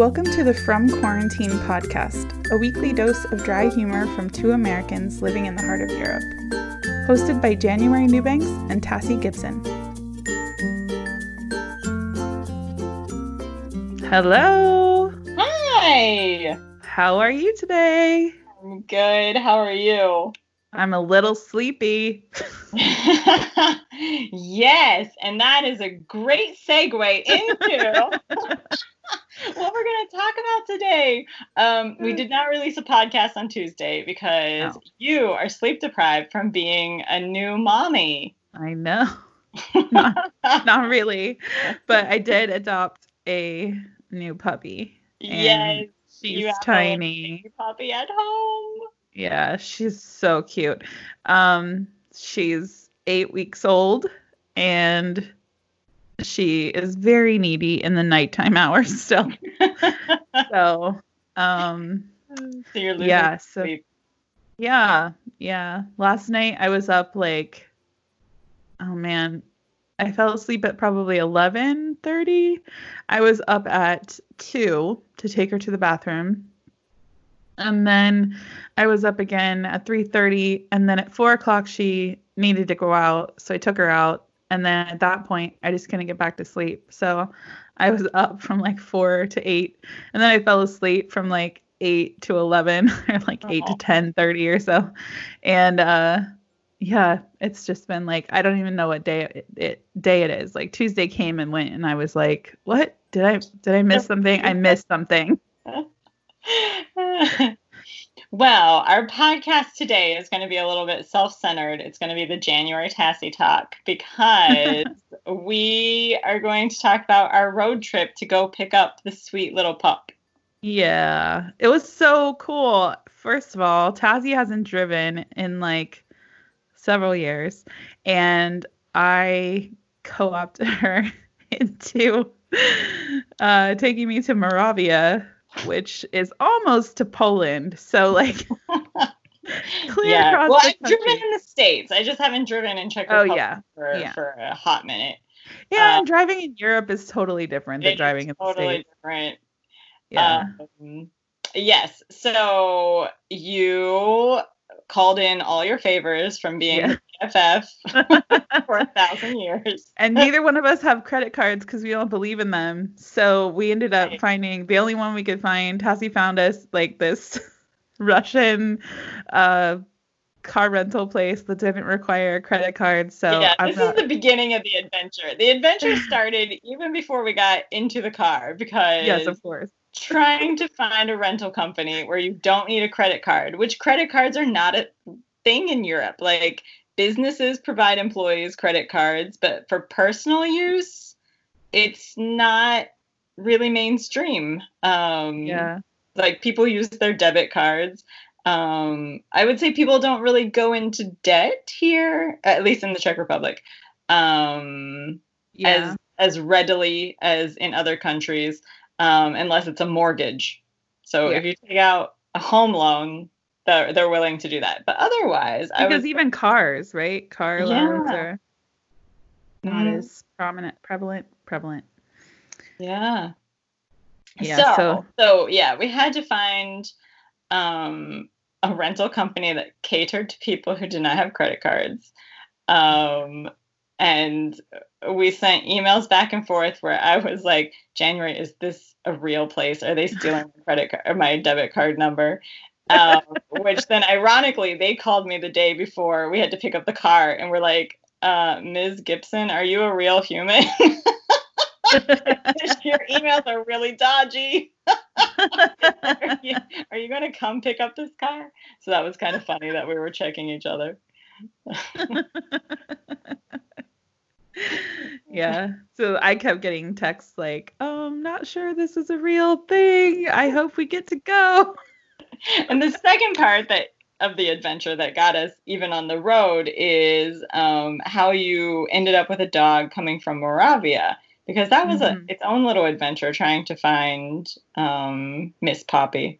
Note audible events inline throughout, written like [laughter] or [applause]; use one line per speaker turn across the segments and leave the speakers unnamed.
Welcome to the From Quarantine podcast, a weekly dose of dry humor from two Americans living in the heart of Europe. Hosted by January Newbanks and Tassie Gibson. Hello.
Hi.
How are you today?
I'm good. How are you?
I'm a little sleepy. [laughs]
yes, and that is a great segue into [laughs] what we're going to talk about today. Um, we did not release a podcast on Tuesday because no. you are sleep deprived from being a new mommy.
I know. [laughs] not, not really, but I did adopt a new puppy.
Yes.
She's tiny.
puppy at home.
Yeah, she's so cute. Um, she's eight weeks old and she is very needy in the nighttime [laughs] hours still. [laughs] so, um,
so you're losing
yeah, so,
sleep.
Yeah, yeah. Last night I was up like, oh man, I fell asleep at probably 11:30. I was up at 2 to take her to the bathroom. And then I was up again at 3:30 and then at 4 o'clock she needed to go out, so I took her out and then at that point I just couldn't get back to sleep. So I was [laughs] up from like 4 to 8 and then I fell asleep from like 8 to 11 [laughs] or like 8 to 10:30 or so. And uh yeah, it's just been like I don't even know what day it, it, day it is. Like Tuesday came and went, and I was like, "What did I did I miss something? I missed something." [laughs]
well, our podcast today is going to be a little bit self-centered. It's going to be the January Tassie Talk because [laughs] we are going to talk about our road trip to go pick up the sweet little pup.
Yeah, it was so cool. First of all, Tassie hasn't driven in like several years, and I co-opted [laughs] her into uh, taking me to Moravia, which is almost to Poland. So like. [laughs] clear
yeah.
across
well,
the
I've driven in the states. I just haven't driven in Czech Republic
oh, yeah.
For,
yeah.
for a hot minute.
Yeah, uh, and driving in Europe is totally different than driving in
totally
the States.
different.
Yeah.
Um, yes. So you called in all your favors from being
Yeah.
BFF [laughs] for a thousand years.
and neither one of us have credit cards because we don't believe in them. So we ended up
Right.
finding the only one we could find. Tassie found us like this [laughs] Russian uh, car rental place that didn't require a credit card. So
yeah,
I'm
this
not,
is the beginning of the adventure. The adventure [sighs] started even before we got into the car because
yes, of course.
trying to find a rental company where you don't need a credit card, which credit cards are not a thing in Europe. Like businesses provide employees credit cards, but for personal use, it's not really mainstream. Um,
Yeah.
Like people use their debit cards. Um, I would say people don't really go into debt here, at least in the Czech Republic. Um,
Yeah.
as as readily as in other countries, um, unless it's a mortgage. So
Yeah.
if you take out a home loan, they're they're willing to do that. But otherwise, I
because
was
even cars, right? Car loans are not
Mhm.
as prominent, prevalent, prevalent.
yeah.
Yeah,
So,
so-
so yeah, we had to find um, a rental company that catered to people who did not have credit cards. Um, and we sent emails back and forth where I was like, January, is this a real place? Are they stealing my credit card or my debit card number? Um, which then ironically, they called me the day before we had to pick up the car and we're like, uh, Ms. Gibson, are you a real human? [laughs] Your emails are really dodgy. [laughs] are you, are you going to come pick up this car? So that was kind of funny that we were checking each other. [laughs]
yeah. So I kept getting texts like, oh, I'm not sure this is a real thing. I hope we get to go. [laughs]
and the second part that of the adventure that got us even on the road is um, how you ended up with a dog coming from Moravia because that was
Mhm.
a its own little adventure trying to find um, Miss Poppy.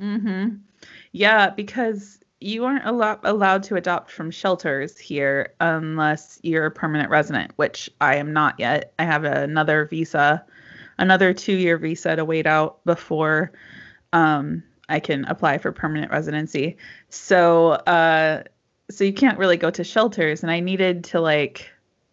Mm-hmm. Yeah, because you aren't allo- allowed to adopt from shelters here unless you're a permanent resident, which I am not yet. I have another visa another two year visa to wait out before um, I can apply for permanent residency. So uh, so you can't really go to shelters, and I needed to like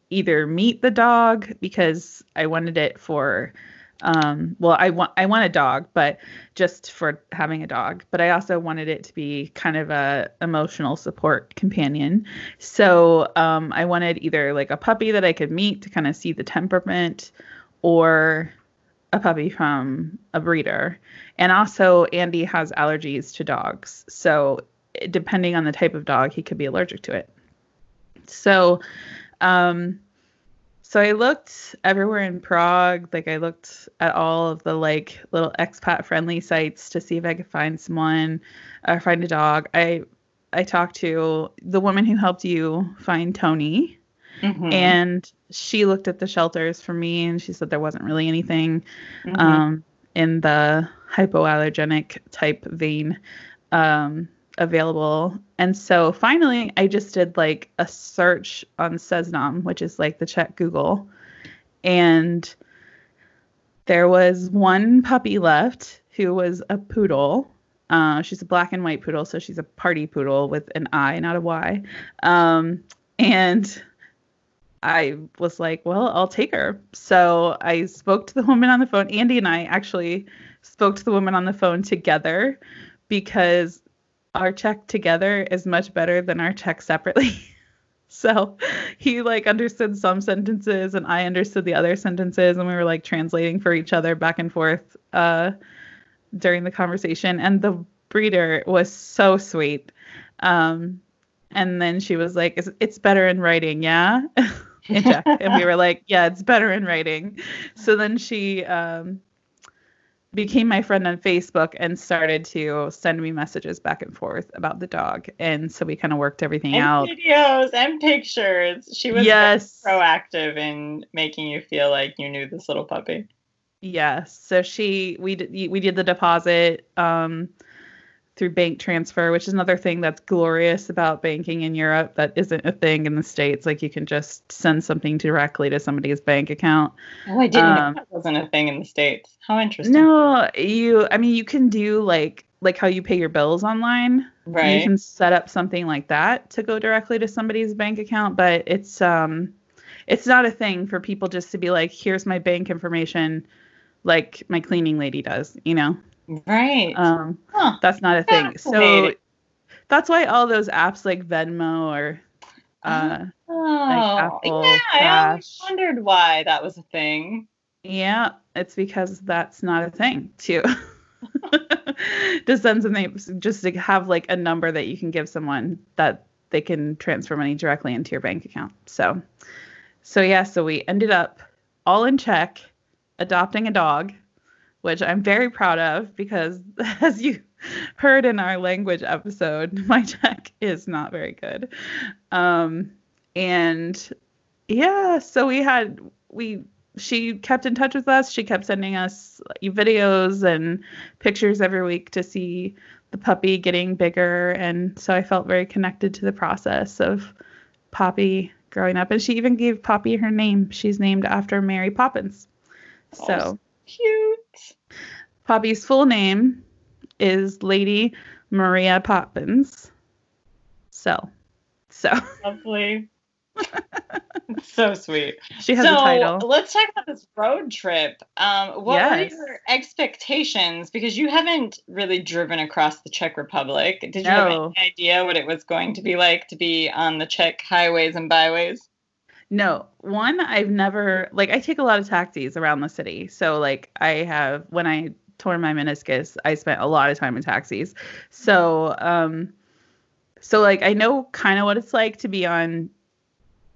either meet the dog because I wanted it for um well i want i want a dog but just for having a dog. But i also wanted it to be kind of a emotional support companion. So um i wanted either like a puppy that i could meet to kind of see the temperament or a puppy from a breeder and also andy has allergies to dogs so depending on the type of dog he could be allergic to it so um so I looked everywhere in Prague. Like I looked at all of the like little expat friendly sites to see if I could find someone or find a dog. I I talked to the woman who helped you find Tony. Mm-hmm. And she looked at the shelters for me and she said there wasn't really anything mm-hmm. um, in the hypoallergenic type vein. Um, available. And so finally, I just did like a search on Seznam, which is like the Czech Google. And there was one puppy left who was a poodle. Uh, she's a black and white poodle, so she's a party poodle with an I, not a Y. Um, and I was like, well, I'll take her. So I spoke to the woman on the phone. Andy and I actually spoke to the woman on the phone together because our Czech together is much better than our Czech separately. [laughs] so he like understood some sentences and I understood the other sentences and we were like translating for each other back and forth uh, during the conversation. And the breeder was so sweet. Um, and then she was like, it's, it's better in writing, yeah? [laughs] Czech. and we were like, yeah, it's better in writing. So then she um, became my friend on Facebook and started to send me messages back and forth about the dog. And so we kind of worked everything
and
out.
Videos and pictures. She was
yes.
proactive in making you feel like you knew this little puppy.
Yes. So she we did we did the deposit. Um through bank transfer, which is another thing that's glorious about banking in Europe that isn't a thing in the States. Like you can just send something directly to somebody's bank account.
Oh, I didn't um, know that wasn't a thing in the States. How interesting.
No, you I mean you can do like like how you pay your bills online.
Right.
You can set up something like that to go directly to somebody's bank account, but it's um it's not a thing for people just to be like, here's my bank information like my cleaning lady does, you know?
Right.
Um, huh. That's not a thing. So that's why all those apps like Venmo or uh,
oh, like Apple yeah, Cash, I always wondered why that was a thing.
Yeah, it's because that's not a thing too. [laughs] to send something, just to have like a number that you can give someone that they can transfer money directly into your bank account. So, so yeah, so we ended up all in Czech, adopting a dog which I'm very proud of because, [laughs] as you heard in our language episode, [laughs] my Czech is not very good. Um, and yeah, so we had, we, she kept in touch with us. She kept sending us videos and pictures every week to see the puppy getting bigger. And so I felt very connected to the process of Poppy growing up. And she even gave Poppy her name. She's named after Mary Poppins. So
oh, cute.
Poppy's full name is Lady Maria Poppins. So, so
lovely. [laughs] so sweet.
She has
so,
a title.
Let's talk about this road trip. Um, what yes. were your expectations? Because you haven't really driven across the Czech Republic. Did you no. have any idea what it was going to be like to be on the Czech highways and byways?
No, one, I've never like I take a lot of taxis around the city. So like I have when I tore my meniscus, I spent a lot of time in taxis. So um so like I know kind of what it's like to be on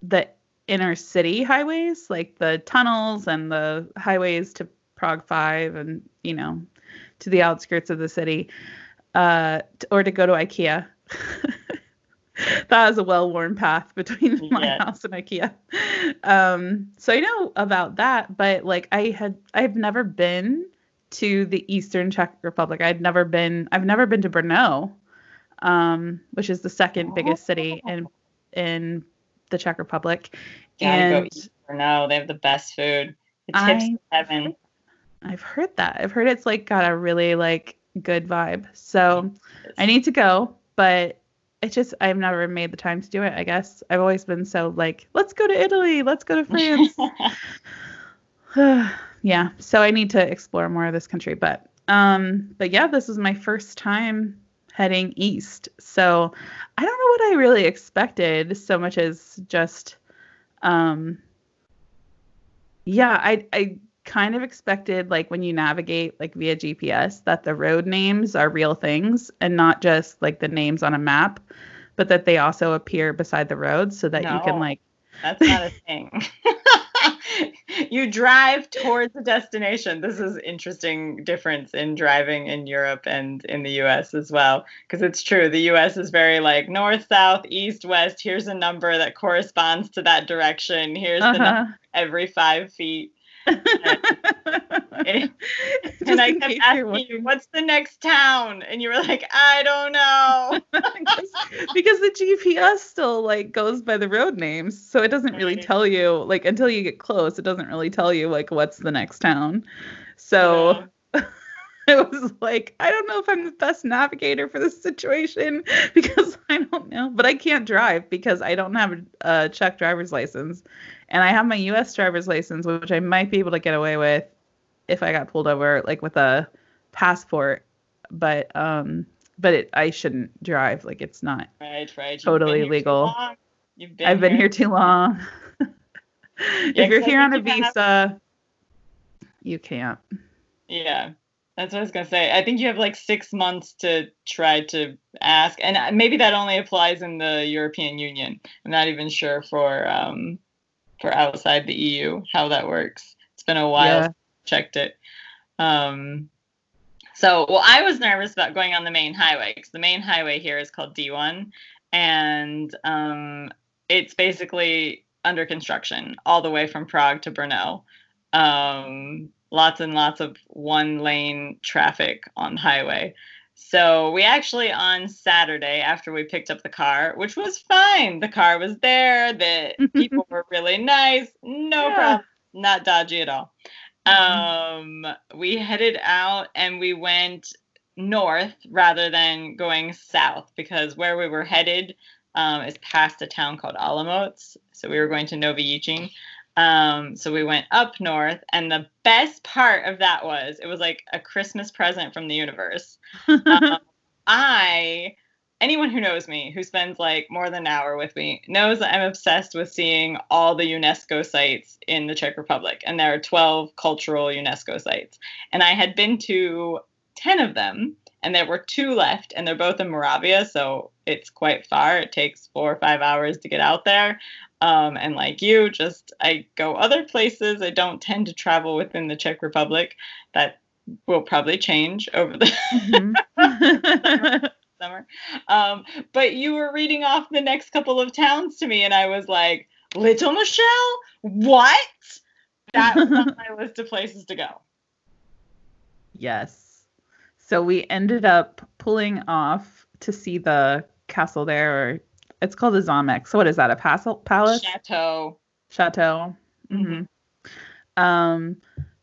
the inner city highways, like the tunnels and the highways to Prague 5 and, you know, to the outskirts of the city. Uh or to go to IKEA. [laughs] that is a well-worn path between [laughs] my house and IKEA. Um, so I know about that, but like I had, I've never been to the Eastern Czech Republic. I'd never been, I've never been to Brno, um, which is the second biggest city in in the Czech Republic.
Gotta and Brno. They have the best food. It tips I, heaven.
I've heard that. I've heard it's like got a really like good vibe. So I need to go, but it's just I've never made the time to do it. I guess I've always been so like, let's go to Italy, let's go to [laughs] France. [laughs] yeah, so I need to explore more of this country, but um, but yeah, this is my first time heading east, so I don't know what I really expected so much as just um, yeah, I I kind of expected like when you navigate like via GPS that the road names are real things and not just like the names on a map, but that they also appear beside the road so that no, you can like
That's not a thing. [laughs] you drive towards a destination. This is interesting difference in driving in Europe and in the US as well because it's true. The US is very like north, south, east, west. Here's a number that corresponds to that direction. Here's uh-huh. the number every 5 feet and, and I kept asking you, what's the next town? And you were like, I don't know. [laughs]
because the GPS still like goes by the road names. So it doesn't really tell you like until you get close, it doesn't really tell you like what's the next town. So yeah. [laughs] it was like, I don't know if I'm the best navigator for this situation [laughs] because I don't know. But I can't drive because I don't have a Czech driver's license and I have my U.S. driver's license, which I might be able to get away with if I got pulled over, like with a passport. But um, but it, I shouldn't drive. Like it's not
right, right.
totally legal. Been I've been here too long. [laughs] yeah, if you're here on a visa, have... you can't.
Yeah, that's what I was gonna say. I think you have like six months to try to ask, and maybe that only applies in the European Union. I'm not even sure for um, for outside the EU, how that works. It's been a while yeah. checked it. Um, so, well, I was nervous about going on the main highway because the main highway here is called D1, and um, it's basically under construction all the way from Prague to Brno. Um, lots and lots of one lane traffic on the highway. So we actually on Saturday after we picked up the car, which was fine. The car was there. The [laughs] people were really nice. No yeah. problem. Not dodgy at all. Mm-hmm. Um, we headed out and we went north rather than going south because where we were headed um, is past a town called Olomouc. So we were going to Nový Jičín. Um, so we went up north, and the best part of that was it was like a Christmas present from the universe. [laughs] um, I, anyone who knows me, who spends like more than an hour with me, knows that I'm obsessed with seeing all the UNESCO sites in the Czech Republic, and there are 12 cultural UNESCO sites. And I had been to 10 of them, and there were two left, and they're both in Moravia, so it's quite far. It takes four or five hours to get out there. Um, and like you, just I go other places. I don't tend to travel within the Czech Republic. That will probably change over the mm-hmm. [laughs] summer. Um, but you were reading off the next couple of towns to me, and I was like, Litomyšl? What? That was on my list of places to go.
Yes. So we ended up pulling off to see the castle there, or it's called a Zamek. So what is that? A palace?
Chateau.
Chateau. Mm-hmm. Um,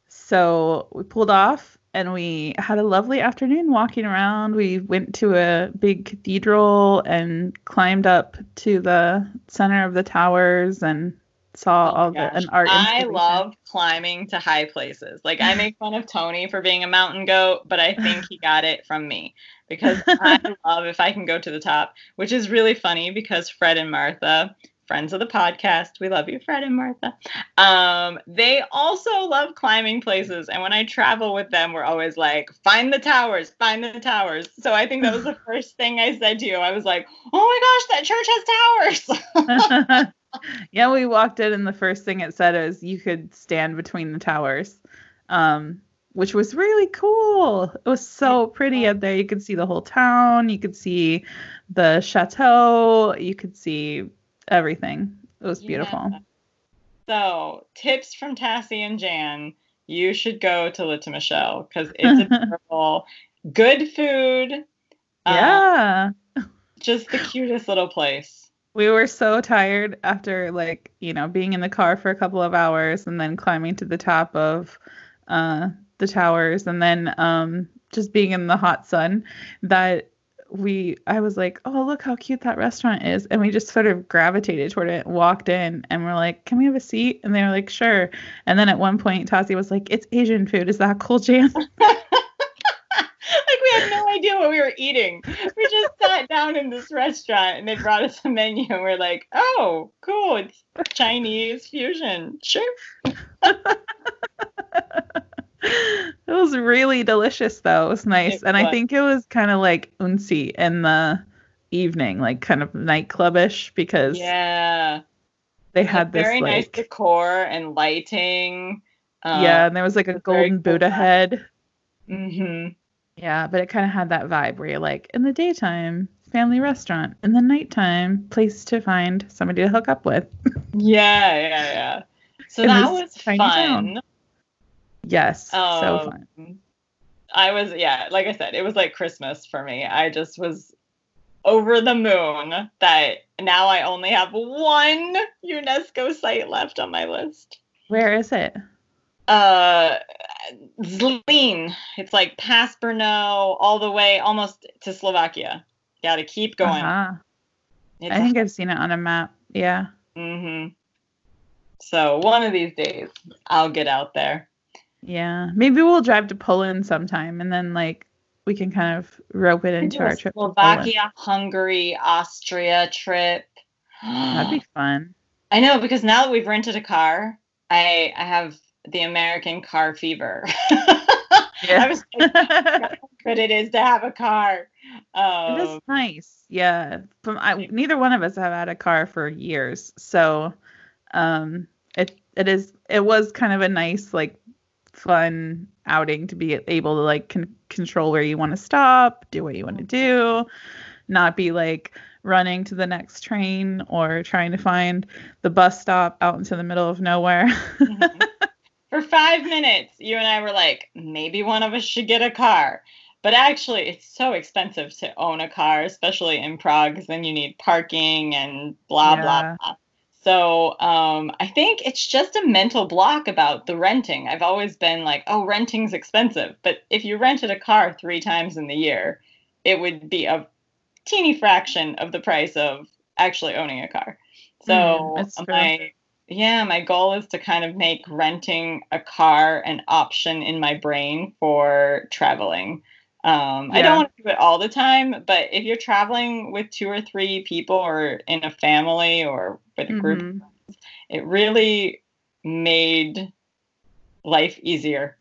so we pulled off and we had a lovely afternoon walking around. We went to a big cathedral and climbed up to the center of the towers and saw oh all gosh. the an art.
I love climbing to high places. Like I make fun of Tony for being a mountain goat, but I think he got it from me because [laughs] I love if I can go to the top, which is really funny because Fred and Martha, friends of the podcast, we love you, Fred and Martha. Um, they also love climbing places, and when I travel with them, we're always like, "Find the towers, find the towers." So I think that was the [laughs] first thing I said to you. I was like, "Oh my gosh, that church has
towers." [laughs] yeah, we walked in, and the first thing it said is you could stand between the towers. Um, which was really cool. It was so pretty up there. You could see the whole town. You could see the chateau. You could see everything. It was beautiful. Yeah.
So, tips from Tassie and Jan. You should go to Litomyšl because [laughs] it's adorable. Good food.
Um, yeah.
Um, just the cutest little place.
We were so tired after like, you know, being in the car for a couple of hours and then climbing to the top of uh the towers and then um just being in the hot sun that we I was like, "Oh, look how cute that restaurant is." And we just sort of gravitated toward it, walked in, and we're like, "Can we have a seat?" And they were like, "Sure." And then at one point Tassie was like, "It's Asian food. Is that cool, Jan?" [laughs]
like we had no idea what we were eating. We just [laughs] sat down in this restaurant and they brought us a menu and we're like, "Oh, cool. It's Chinese fusion." Sure. [laughs]
it was really delicious though. It was nice. And I think it was kind of like unsi in the evening, like kind of nightclubish because
Yeah.
they had this
very nice decor and lighting. Um,
yeah, and there was like a golden
cool
Buddha
vibe.
head.
hmm
Yeah, but it kind of had that vibe where you're like, in the daytime, family restaurant. In the nighttime, place to find somebody to hook up with.
Yeah, yeah, yeah. So [laughs]
In
that was fun.
town. Yes, so
Um,
fun.
I was, yeah, like I said, it was like Christmas for me. I just was over the moon that now I only have one UNESCO site left on my list.
Where is it?
Uh, Zlín. It's like past Brno, all the way almost to Slovakia. Got to keep going.
Uh-huh. I think I've seen it on a map. Yeah.
hmm So one of these days, I'll get out there.
Yeah. Maybe we'll drive to Poland sometime and then like we can kind of rope it into our trip.
Slovakia, Hungary, Austria trip.
That'd be fun. [gasps]
I know because now that we've rented a car, I I have the American car fever. [laughs] I was [laughs] like, good it is to have a car.
it is
Um,
nice. Yeah. From I, neither one of us have had a car for years, so um, it it is it was kind of a nice like fun outing to be able to like con- control where you want to stop, do what you want to do, not be like running to the next train or trying to find the bus stop out into the middle of nowhere.
mhm. [laughs] For five minutes, you and I were like, maybe one of us should get a car. But actually, it's so expensive to own a car, especially in Prague, because then you need parking and blah,
Yeah.
blah, blah. So um, I think it's just a mental block about the renting. I've always been like, oh, renting's expensive. But if you rented a car three times in the year, it would be a teeny fraction of the price of actually owning a car. So
Mm,
my yeah, my goal is to kind of make renting a car an option in my brain for traveling. Um, I don't want to do it all the time, but if you're traveling with two or three people or in a family or with a group,
Mhm.
it really made life easier.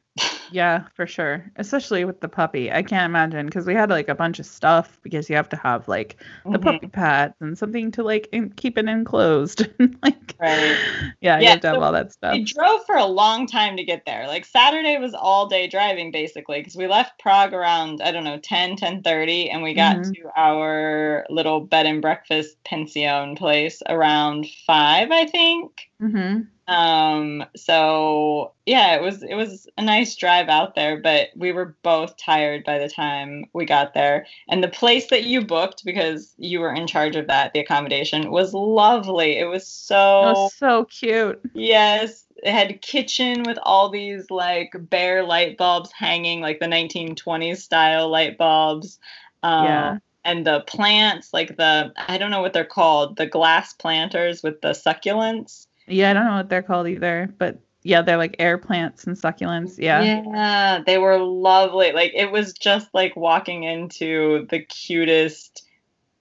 Yeah, for sure. Especially with the puppy. I can't imagine because we had like a bunch of stuff because you have to have like the
Mhm.
puppy pads and something to like in- keep it enclosed. [laughs] like,
Right.
yeah, you have to have all that stuff.
We drove for a long time to get there. Like Saturday was all day driving basically because we left Prague around I don't know 10 10:30 and we got
Mhm.
to our little bed and breakfast pension place around 5 I think.
hmm
Um so yeah, it was it was a nice drive out there, but we were both tired by the time we got there. And the place that you booked because you were in charge of that, the accommodation was lovely. It was so
was so cute.
Yes, it had a kitchen with all these like bare light bulbs hanging, like the 1920s style light bulbs. Um,
Yeah.
And the plants, like the, I don't know what they're called, the glass planters with the succulents.
Yeah, I don't know what they're called either, but yeah, they're like air plants and succulents. Yeah.
Yeah, they were lovely. Like it was just like walking into the cutest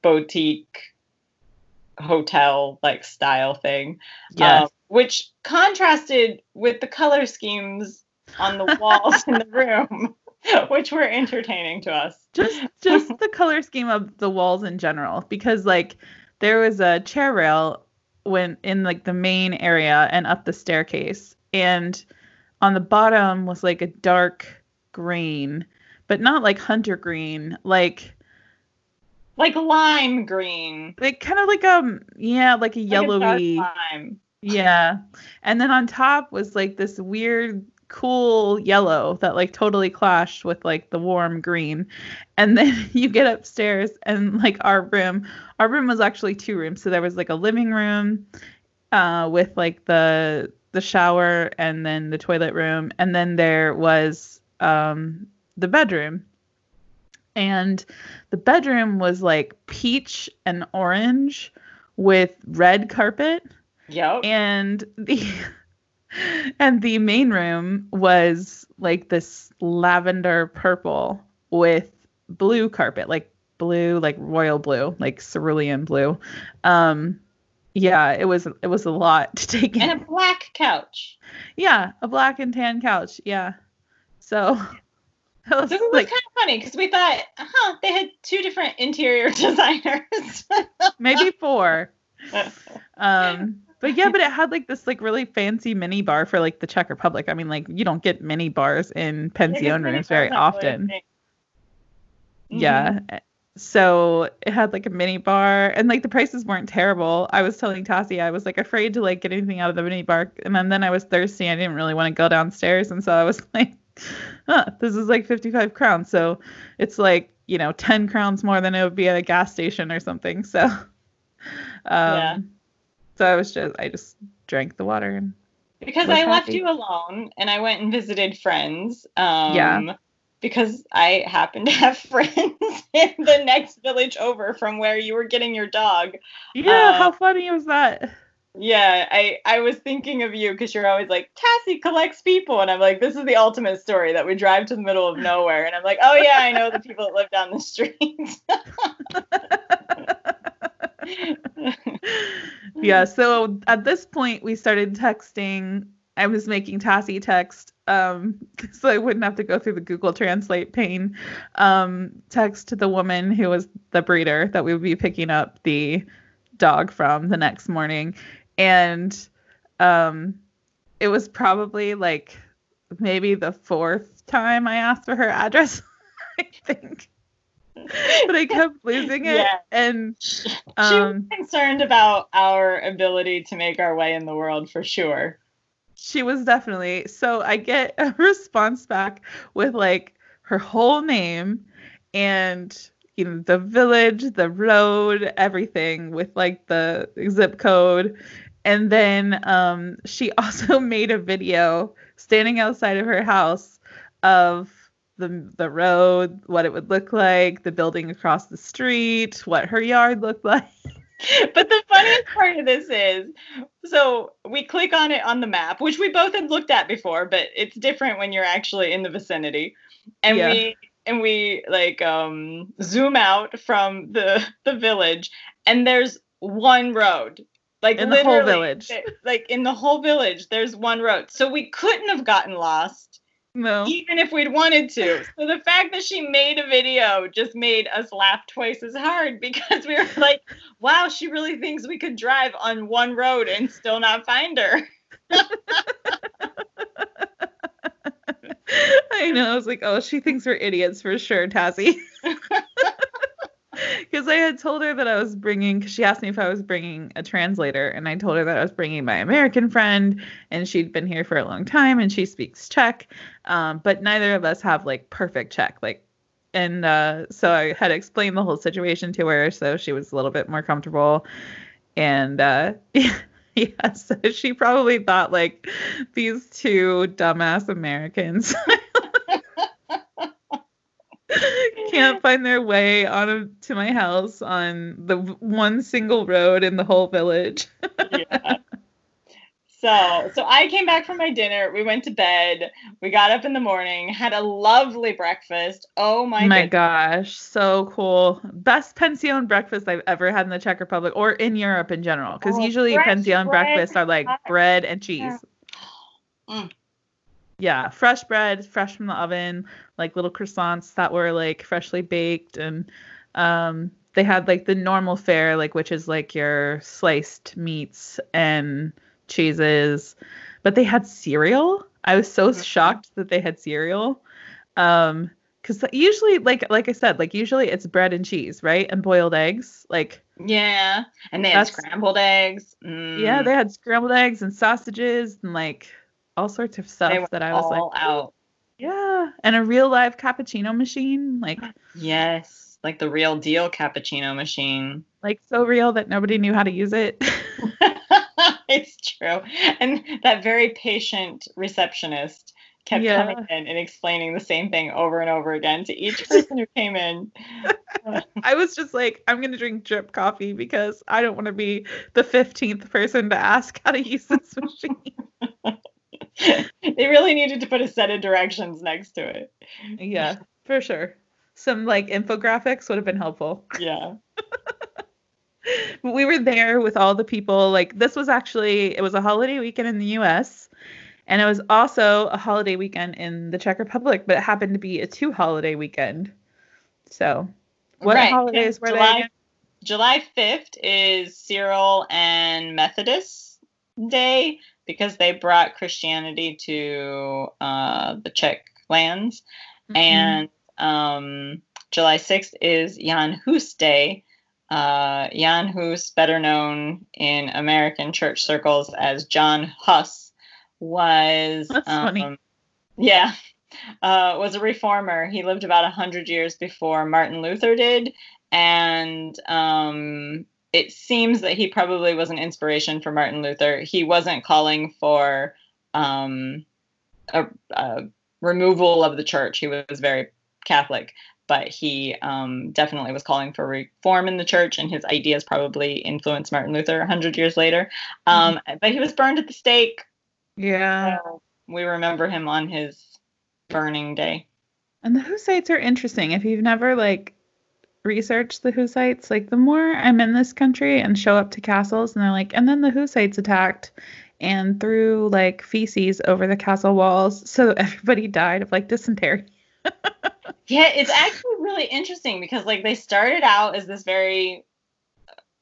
boutique hotel like style thing.
Yes.
um, which contrasted with the color schemes on the walls in the [laughs] room, [laughs] which were entertaining to us.
just just [laughs] the color scheme of the walls in general because like there was a chair rail when in like the main area and up the staircase and on the bottom was like a dark green but not like hunter green like
Like lime green.
like kind of like um yeah like a
like
yellowy
lime.
yeah and then on top was like this weird cool yellow that like totally clashed with like the warm green and then [laughs] you get upstairs and like our room our room was actually two rooms so there was like a living room uh with like the the shower and then the toilet room and then there was um, the bedroom. And the bedroom was like peach and orange with red carpet.
Yep.
And the [laughs] and the main room was like this lavender purple with blue carpet, like blue, like royal blue, like cerulean blue. Um yeah, it was it was a lot to take in.
And a black couch.
Yeah, a black and tan couch. Yeah. So [laughs]
it was, so it was like, kind of funny because we thought, huh, they had two different interior [laughs] designers.
maybe four. [laughs] um, but yeah, but it had like this like really fancy mini bar for like the Czech Republic. I mean, like you don't get mini bars in pension rooms very often. Mm-hmm. Yeah. So it had like a mini bar and like the prices weren't terrible. I was telling Tassie I was like afraid to like get anything out of the mini bar and then, then I was thirsty. I didn't really want to go downstairs and so I was [laughs] like, huh, this is like 55 crowns. So it's like, you know, 10 crowns more than it would be at a gas station or something. So [laughs] um yeah. So I was just I just drank the water and
because I happy. left you alone and I went and visited friends. Um yeah because I happen [laughs] to have friends [laughs] in the next village over from where you were getting your dog.
Yeah, uh, how funny was that?
Yeah, I I was thinking of you because you're always like Tassie collects people, and I'm like, this is the ultimate story that we drive to the middle of nowhere, and I'm like, oh yeah, I know the people that live down the [laughs] street. [laughs]
yeah, so at this point we started texting. I was making Tassie text um, [laughs] so I wouldn't have to go through the Google Translate pain. Um, text to the woman who was the breeder that we would be picking up the dog from the next morning, and um, it was probably like maybe the fourth time I asked for her address. [laughs] I think. [laughs] but I kept losing it. Yeah. And um,
she was concerned about our ability to make our way in the world for sure
she was definitely. So I get a [laughs] response back with like her whole name and you know the village, the road, everything with like the zip code. And then um, she [laughs] also made a video standing outside of her house of the the road, what it would look like, the building across the street, what her yard looked [laughs] like.
but the funniest part of this is so we click on it on the map, which we both had looked at before, but it's different when you're actually in the vicinity. And yeah. we and we like um zoom out from the the village and there's one road. Like
in the whole village.
Like in the whole village, there's one road. So we couldn't have gotten lost
no.
Even if we'd wanted to. So the fact that she made a video just made us laugh twice as hard [laughs] because we were like, wow, she really thinks we could drive on one road and still not find her. [laughs]
I know. I was like, oh, she thinks we're idiots for sure, Tassie [laughs] [laughs] because I had told her that I was bringing, because she asked me if I was bringing a translator, and I told her that I was bringing my American friend, and she'd been here for a long time, and she speaks Czech, um, but neither of us have like perfect Czech, like, and uh, so I had explained the whole situation to her, so she was a little bit more comfortable, and uh, [laughs] yeah, so she probably thought like these two dumbass Americans [laughs] can't find their way on to my house on the one single road in the whole village. yeah. [laughs]
So, so I came back from my dinner. We went to bed. We got up in the morning, had a lovely breakfast. Oh my,
my gosh, so cool! Best pension breakfast I've ever had in the Czech Republic or in Europe in general. Because oh, usually pension breakfasts are like bread and cheese. Mm yeah, fresh bread, fresh from the oven, like little croissants that were like freshly baked and um they had like the normal fare like which is like your sliced meats and cheeses, but they had cereal. I was so mm-hmm. shocked that they had cereal. Um cuz usually like like I said, like usually it's bread and cheese, right? And boiled eggs. Like
yeah, and they had scrambled eggs.
Mm. Yeah, they had scrambled eggs and sausages and like all sorts of stuff that I was like,
out.
Yeah, and a real live cappuccino machine, like
yes, like the real deal cappuccino machine,
like so real that nobody knew how to use it. [laughs]
it's true, and that very patient receptionist kept
Yeah.
coming in and explaining the same thing over and over again to each [laughs] person who came in.
I was just like, I'm gonna drink drip coffee because I don't want to be the 15th person to ask how to use this machine. [laughs] [laughs]
they really needed to put a set of directions next to it.
yeah, for sure. Some like infographics would have been helpful.
Yeah.
But [laughs] we were there with all the people. Like this was actually it was a holiday weekend in the U.S. and it was also a holiday weekend in the Czech Republic, but it happened to be a two holiday weekend. So, what
Right,
holidays
yeah,
were
July-
they?
July 5th is Cyril and Methodius Day because they brought Christianity to uh, the Czech lands.
Mhm.
And um, July 6th is Jan Hus Day. Uh, Jan Hus, better known in American church circles as John Huss, was
That's funny.
um, yeah, uh, was a reformer. He lived about a hundred years before Martin Luther did, and um, it seems that he probably was an inspiration for Martin Luther. He wasn't calling for um, a, a removal of the church. He was very Catholic, but he um, definitely was calling for reform in the church, and his ideas probably influenced Martin Luther a hundred years later. Um, But he was burned at the stake.
Yeah.
So we remember him on his burning day.
And the Hussites are interesting. If you've never like researched the Hussites, like the more I'm in this country and show up to castles and they're like, and then the Hussites attacked and threw like feces over the castle walls, so [laughs] everybody died of like dysentery. [laughs]
Yeah, it's actually really interesting because like they started out as this very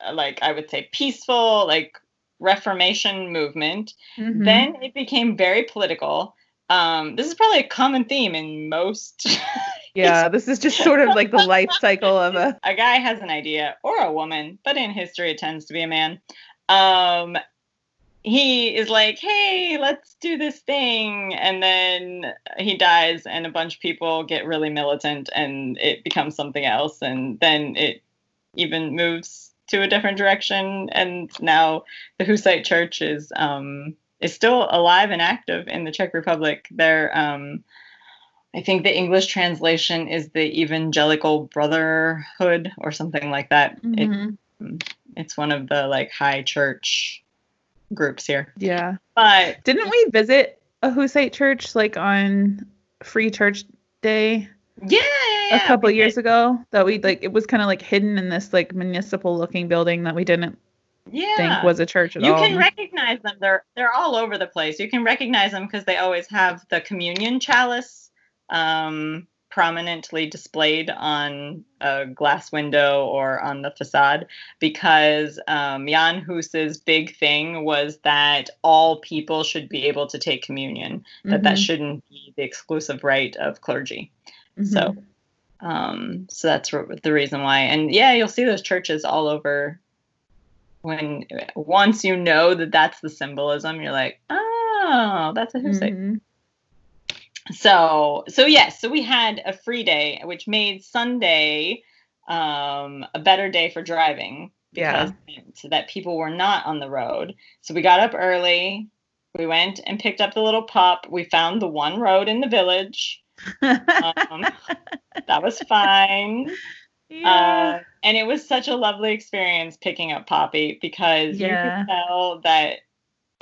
uh, like I would say peaceful like reformation movement.
Mhm.
Then it became very political. Um, this is probably a common theme in most [laughs]
yeah, this is just sort of like the [laughs] life cycle of a
a guy has an idea or a woman, but in history it tends to be a man. Um, he is like, hey, let's do this thing. And then he dies, and a bunch of people get really militant, and it becomes something else. And then it even moves to a different direction. And now the Hussite Church is um, is still alive and active in the Czech Republic. They're um, I think the English translation is the Evangelical Brotherhood or something like that. It,
Mhm.
it's one of the like high church groups here.
Yeah.
But
Didn't we visit a Hussite church like on Free Church Day
yeah,
a couple years ago? That we like it was kind of like hidden in this like municipal looking building that we didn't
yeah.
think was a church at
you
all.
can recognize them. They're they're all over the place. You can recognize them because they always have the communion chalice um, prominently displayed on a glass window or on the facade. Because um, Jan Hus's big thing was that all people should be able to take communion. That that
Mhm.
shouldn't be the exclusive right of clergy.
Mhm.
So, um, so that's the reason why. And yeah, you'll see those churches all over. When once you know that that's the symbolism, you're like, oh, that's a Hussite.
Mhm.
So, so yes, so we had a free day, which made Sunday um, a better day for driving because it meant that people were not on the road. So we got up early. We went and picked up the little pup. We found the one road in the village. [laughs] Um, that was fine.
Yeah.
Uh, and it was such a lovely experience picking up Poppy because
Yeah.
you could tell that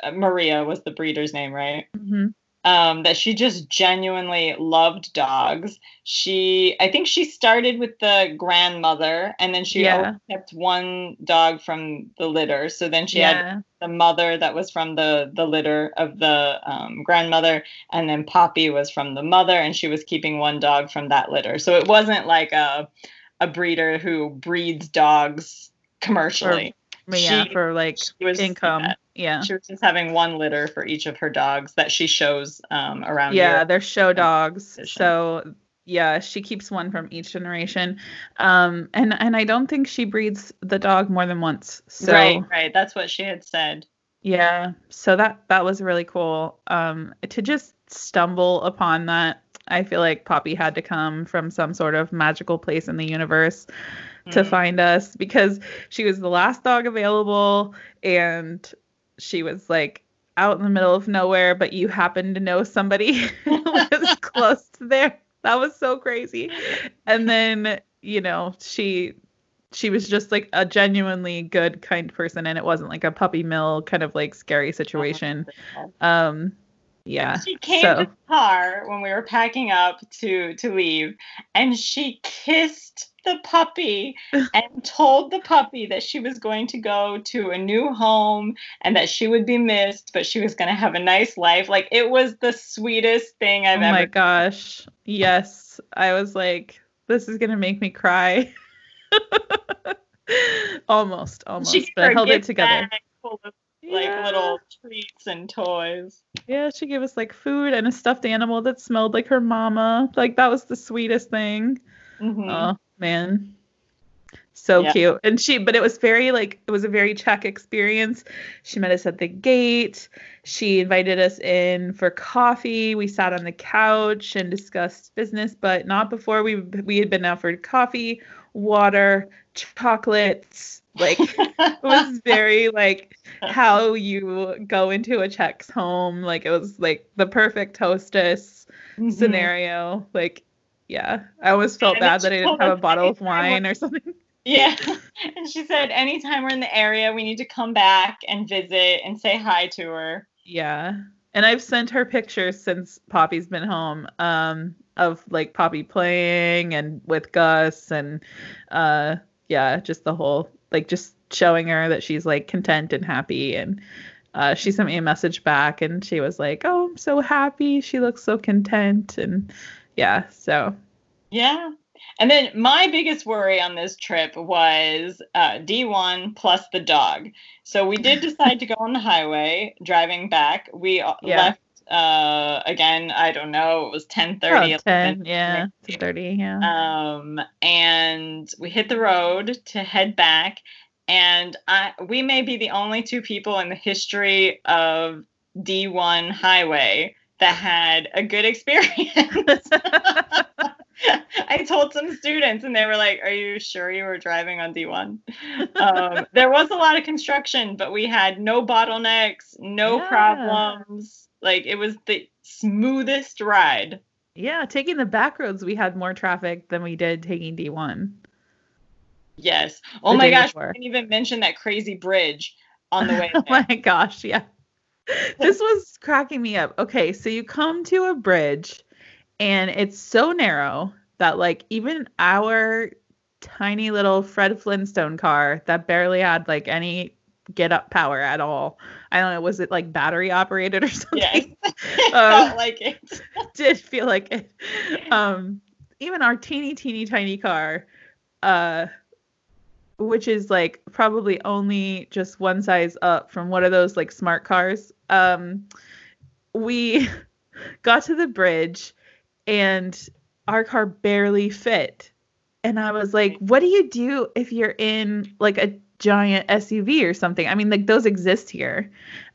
uh, Maria was the breeder's name, right?
Mhm.
Um, that she just genuinely loved dogs. She, I think she started with the grandmother and then she
Yeah.
kept one dog from the litter. So then she had the mother that was from the the litter of the um, grandmother, and then Poppy was from the mother, and she was keeping one dog from that litter. So it wasn't like a a breeder who breeds dogs commercially.
But yeah,
she-
for like
was
income.
yeah,
Yeah.
she was just having one litter for each of her dogs that she shows um, around.
Yeah,
Europe.
they're show dogs. So yeah, she keeps one from each generation. Um and and I don't think she breeds the dog more than once. So
right, right. That's what she had said.
yeah. So that that was really cool. Um to just stumble upon that. I feel like Poppy had to come from some sort of magical place in the universe to
Mm.
find us because she was the last dog available and she was like out in the middle of nowhere, but you happen to know somebody [laughs] who was [laughs] close to there. That was so crazy. And then, you know, she she was just like a genuinely good kind person and it wasn't like a puppy mill kind of like scary situation. Um yeah.
She came
so.
to the car when we were packing up to to leave, and she kissed the puppy [laughs] and told the puppy that she was going to go to a new home and that she would be missed, but she was going to have a nice life. Like it was the sweetest thing I've
oh
ever.
my gosh. Yes. I was like, this is going to make me cry. almost, [laughs] almost.
She
but I held it together.
Full of, like
Yeah.
little treats and toys.
Yeah, she gave us like food and a stuffed animal that smelled like her mama. Like that was the sweetest thing.
Mhm.
Oh man. So
Yeah.
cute. And she but it was very like it was a very Czech experience. She met us at the gate. She invited us in for coffee. We sat on the couch and discussed business, but not before we we had been offered coffee, water, chocolates. Like it was [laughs] very like how you go into a Czech's home. Like it was like the perfect hostess
Mhm.
scenario. Like, yeah, I always felt
And
bad that I didn't have a bottle of wine or something.
Yeah. [laughs] And she said, anytime we're in the area, we need to come back and visit and say hi to her.
Yeah. And I've sent her pictures since Poppy's been home um, of like Poppy playing and with Gus and uh, yeah, just the whole like just showing her that she's like content and happy. And uh, she sent me a message back and she was like, Oh, I'm so happy. She looks so content. And yeah, so
Yeah. And then my biggest worry on this trip was uh, D1 plus the dog. So we did [laughs] decide to go on the highway driving back. We uh,
Yeah.
left uh, again, I don't know, it was 10:30.
about 10,
11,
yeah, 10:30, yeah.
um and we hit the road to head back and I we may be the only two people in the history of D1 highway that had a good experience. [laughs] I told some students and they were like, "Are you sure you were driving on D1?" Um, there was a lot of construction, but we had no bottlenecks, no [laughs]
Yeah.
problems. Like it was the smoothest ride.
Yeah, taking the back roads, we had more traffic than we did taking D1.
Yes. Oh my gosh,
before.
we didn't even mention that crazy bridge on the [laughs] way
oh my gosh, yeah. [laughs] This was cracking me up. Okay, so you come to a bridge and it's so narrow that like even our tiny little Fred Flintstone car that barely had like any get up power at all. I don't know, was it like battery operated or [laughs] something?
yes. [laughs] it
Uh,
like it. [laughs]
did feel like it. Um, even our teeny, teeny, tiny car, uh, which is like probably only just one size up from one of those like smart cars. Um, we got to the bridge and our car barely fit. And I was like, what do you do if you're in like a giant SUV or something? I mean, like those exist here.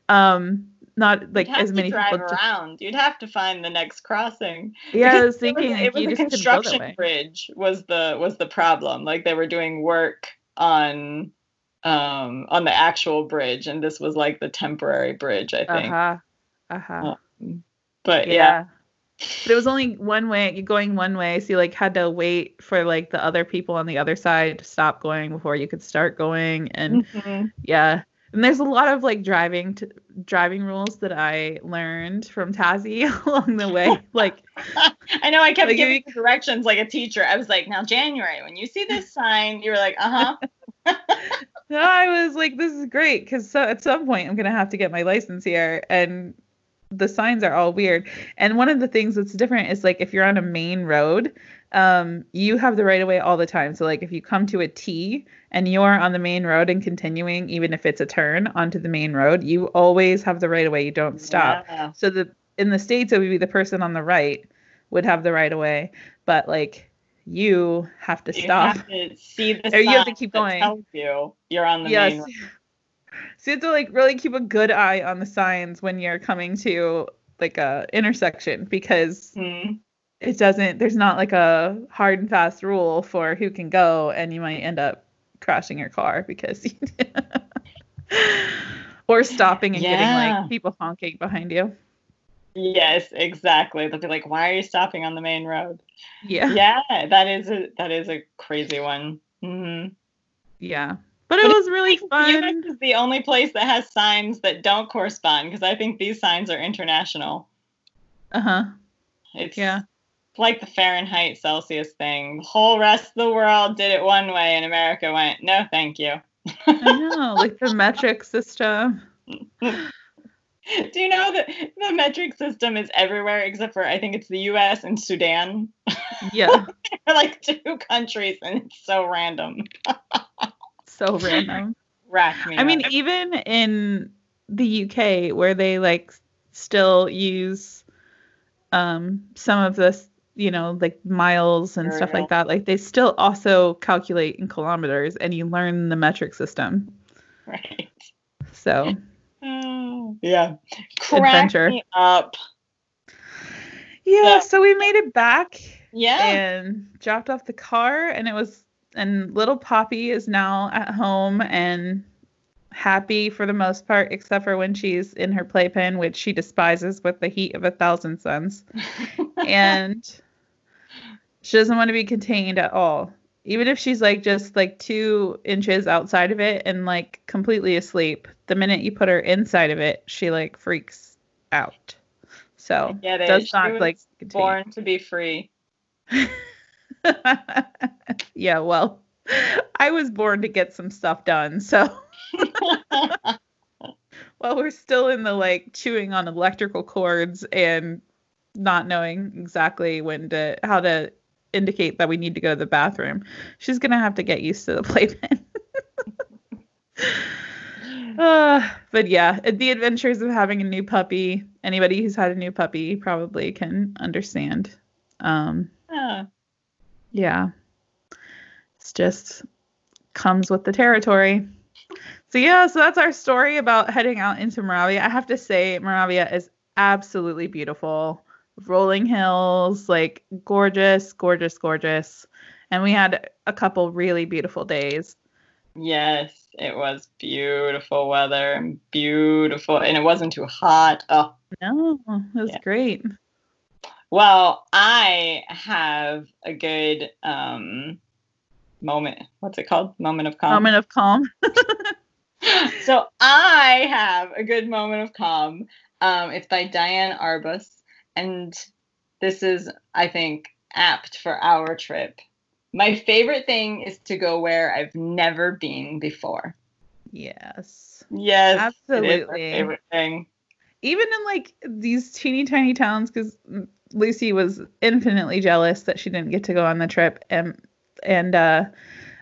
Um, not like as many
drive
people.
around. You'd have to find the next crossing.
yeah, I was thinking
it was,
you
it was a
couldn't go that
construction bridge was the was the problem. Like they were doing work on um on the actual bridge and this was like the temporary bridge, I think.
Uh-huh. Uh-huh.
But
yeah.
yeah.
But it was only one way, going one way, so you like had to wait for like the other people on the other side to stop going before you could start going and
Mhm.
yeah. And there's a lot of like driving to, driving rules that I learned from Tazzy [laughs] along the way. Like [laughs]
I know I kept
Like,
giving
you-
directions like a teacher. I was like, now January, when you see this sign, you were like, uh-huh. [laughs]
no, I was like, this is great because so, at some point I'm gonna have to get my license here, and the signs are all weird. And one of the things that's different is like if you're on a main road, um, you have the right of way all the time. So like if you come to a T and you're on the main road and continuing, even if it's a turn onto the main road, you always have the right of way. You don't stop.
Yeah.
So the in the states it would be the person on the right would have the right of way, but like you have to
You
stop.
have to see the
Or you have to keep going.
tells you you're on the
yes.
main road.
So you have to like really keep a good eye on the signs when you're coming to like a intersection because
Hmm.
it doesn't there's not like a hard and fast rule for who can go and you might end up crashing your car because [laughs] or stopping and getting like people honking behind you.
Yes, exactly. They'll be like, "Why are you stopping on the main road?"
Yeah.
Yeah, that is a that is a crazy one. hmm
Yeah. But it was really fun.
US is the only place that has signs that don't correspond because I think these signs are international.
Uh-huh.
It's
Yeah.
like the Fahrenheit Celsius thing. The whole rest of the world did it one way, and America went, "No, thank you."
I know, like the metric system. [laughs]
Do you know that the metric system is everywhere except for I think it's the U.S. and Sudan?
Yeah. [laughs]
Like two countries, and it's so random. [laughs]
so [laughs] random.
Rack me.
I mean, even in the UK where they like still use um some of this, you know, like miles and stuff
Sure.
like that, like they still also calculate in kilometers and you learn the metric system.
right.
So,
Oh, yeah. Crack
Adventure.
me up.
yeah,
Yeah.
so we made it back
Yeah.
and dropped off the car and it was and little poppy is now at home and happy for the most part except for when she's in her playpen which she despises with the heat of a thousand suns [laughs] and she doesn't want to be contained at all even if she's like just like two inches outside of it and like completely asleep the minute you put her inside of it she like freaks out so
Get it.
does
She was
like contain.
born to be free. [laughs] [laughs]
yeah, well, I was born to get some stuff done. So [laughs] while we're still in the like chewing on electrical cords and not knowing exactly when to how to indicate that we need to go to the bathroom, she's gonna have to get used to the playpen. Uh, [laughs] but yeah, the adventures of having a new puppy. Anybody who's had a new puppy probably can understand. Um,
Ah,
yeah. It's just comes with the territory. So yeah, so that's our story about heading out into Moravia. I have to say Moravia is absolutely beautiful. Rolling hills, like gorgeous, gorgeous, gorgeous. And we had a couple really beautiful days.
yes, it was beautiful weather and beautiful, and it wasn't too hot. Oh,
No, it was
Yeah.
great.
Well, I have a good um moment. What's it called? Moment of calm.
Moment of calm. [laughs]
so I have a good moment of calm. Um, it's by Diane Arbus, and this is, I think, apt for our trip. My favorite thing is to go where I've never been before.
Yes.
Yes, It is my
Absolutely.
favorite thing.
even in like these teeny tiny towns because lucy was infinitely jealous that she didn't get to go on the trip and and uh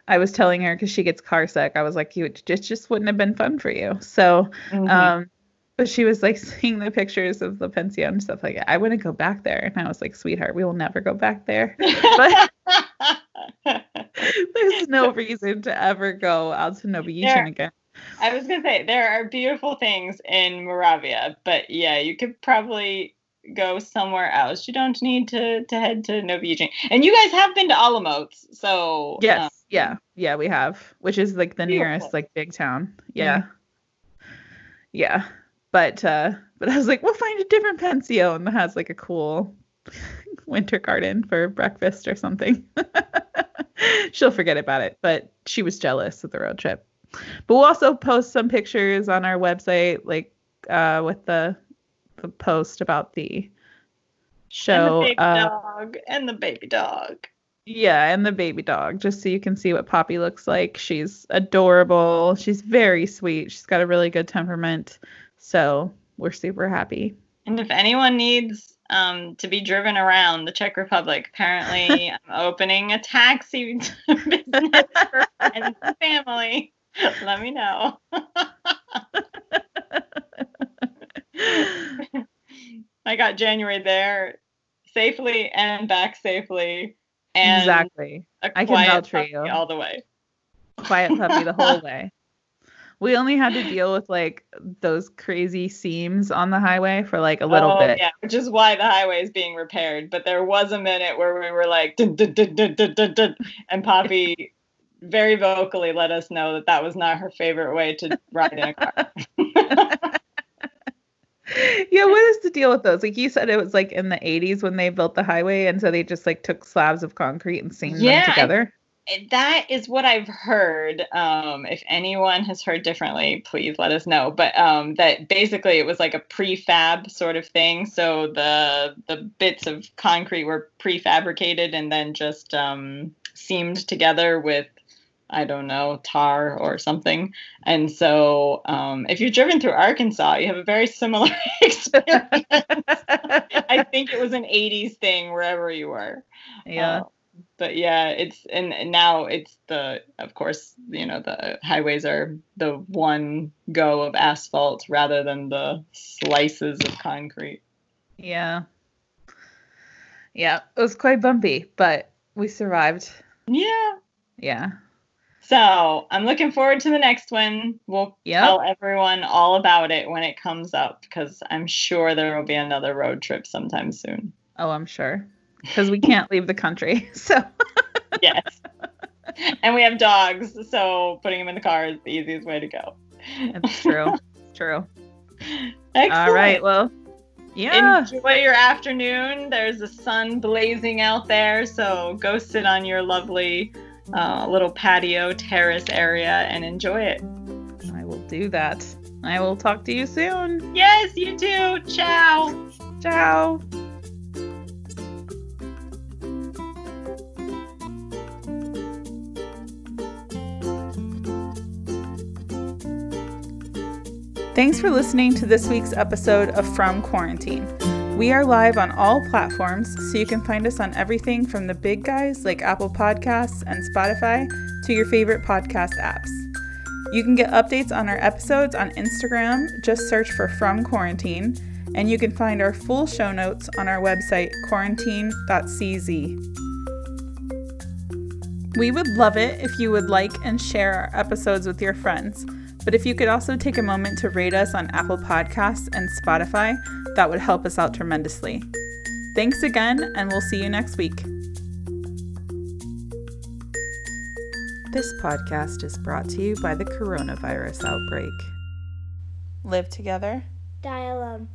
i was telling her because she gets car sick i was like you just just wouldn't have been fun for you. So
Mhm.
um but she was like [laughs] seeing the pictures of the pension and stuff like that. I wouldn't go back there and i was like sweetheart we will never go back there. [laughs] But [laughs] there's no reason to ever go out to
There-
again.
I was gonna say there are beautiful things in Moravia, but yeah, you could probably go somewhere else. You don't need to to head to Novijin. And you guys have been to Olomouc, so
Yes.
um,
yeah. Yeah, we have, which is like the
Beautiful.
nearest like big town. Yeah. Yeah. But uh but I was like, we'll find a different pension that has like a cool [laughs] winter garden for breakfast or something. [laughs] She'll forget about it, but she was jealous of the road trip. But we'll also post some pictures on our website, like uh with the the post about the
and the
show.
baby
uh,
dog and the baby dog.
yeah, and the baby dog, just so you can see what Poppy looks like. She's adorable. She's very sweet. She's got a really good temperament. So we're super happy.
And if anyone needs um, to be driven around the Czech Republic, apparently [laughs] I'm opening a taxi [laughs] business for friends and family. Let me know. [laughs] [laughs] I got January there safely and back safely. And
exactly. I can vouch for you.
all the way.
Quiet puppy the whole [laughs] way. We only had to deal with like those crazy seams on the highway for like a little
oh,
bit.
Yeah, which is why the highway is being repaired. But there was a minute where we were like, dun, dun, dun, dun, dun, dun, dun, and Poppy very vocally let us know that that was not her favorite way to ride in a car. [laughs] [laughs]
yeah, what is the deal with those? Like you said, it was like in the 80s when they built the highway, and so they just like took slabs of concrete and seamed
Yeah,
them together.
that is what I've heard. Um, if anyone has heard differently, please let us know. But um, that basically it was like a prefab sort of thing. So the the bits of concrete were prefabricated and then just um, seamed together with I don't know tar or something. And so um, if you've driven through Arkansas, you have a very similar [laughs] experience. I think it was an 80s thing wherever you were.
yeah.
Uh, but yeah, it's and, and now it's the of course you know the highways are the one go of asphalt rather than the slices of concrete.
yeah. Yeah. It was quite bumpy, but we survived.
Yeah.
Yeah.
So I'm looking forward to the next one. We'll
Yep.
tell everyone all about it when it comes up because I'm sure there will be another road trip sometime soon.
Oh, I'm sure. Because we can't leave the country. [laughs] So
Yes. and we have dogs, so putting them in the car is the easiest way to go.
it's true. It's true.
Excellent.
All right. Well, yeah.
Enjoy your afternoon. There's the sun blazing out there, so go sit on your lovely uh, little patio terrace area and enjoy it.
I will do that. I will talk to you soon.
Yes, you too. Ciao.
Ciao. Thanks for listening to this week's episode of From Quarantine. We are live on all platforms, so you can find us on everything from the big guys like Apple Podcasts and Spotify to your favorite podcast apps. You can get updates on our episodes on Instagram, just search for From Quarantine, and you can find our full show notes on our website, quarantine.cz. We would love it if you would like and share our episodes with your friends. But if you could also take a moment to rate us on Apple Podcasts and Spotify, that would help us out tremendously. Thanks again, and we'll see you next week. This podcast is brought to you by the coronavirus outbreak. Live together.
Die alone.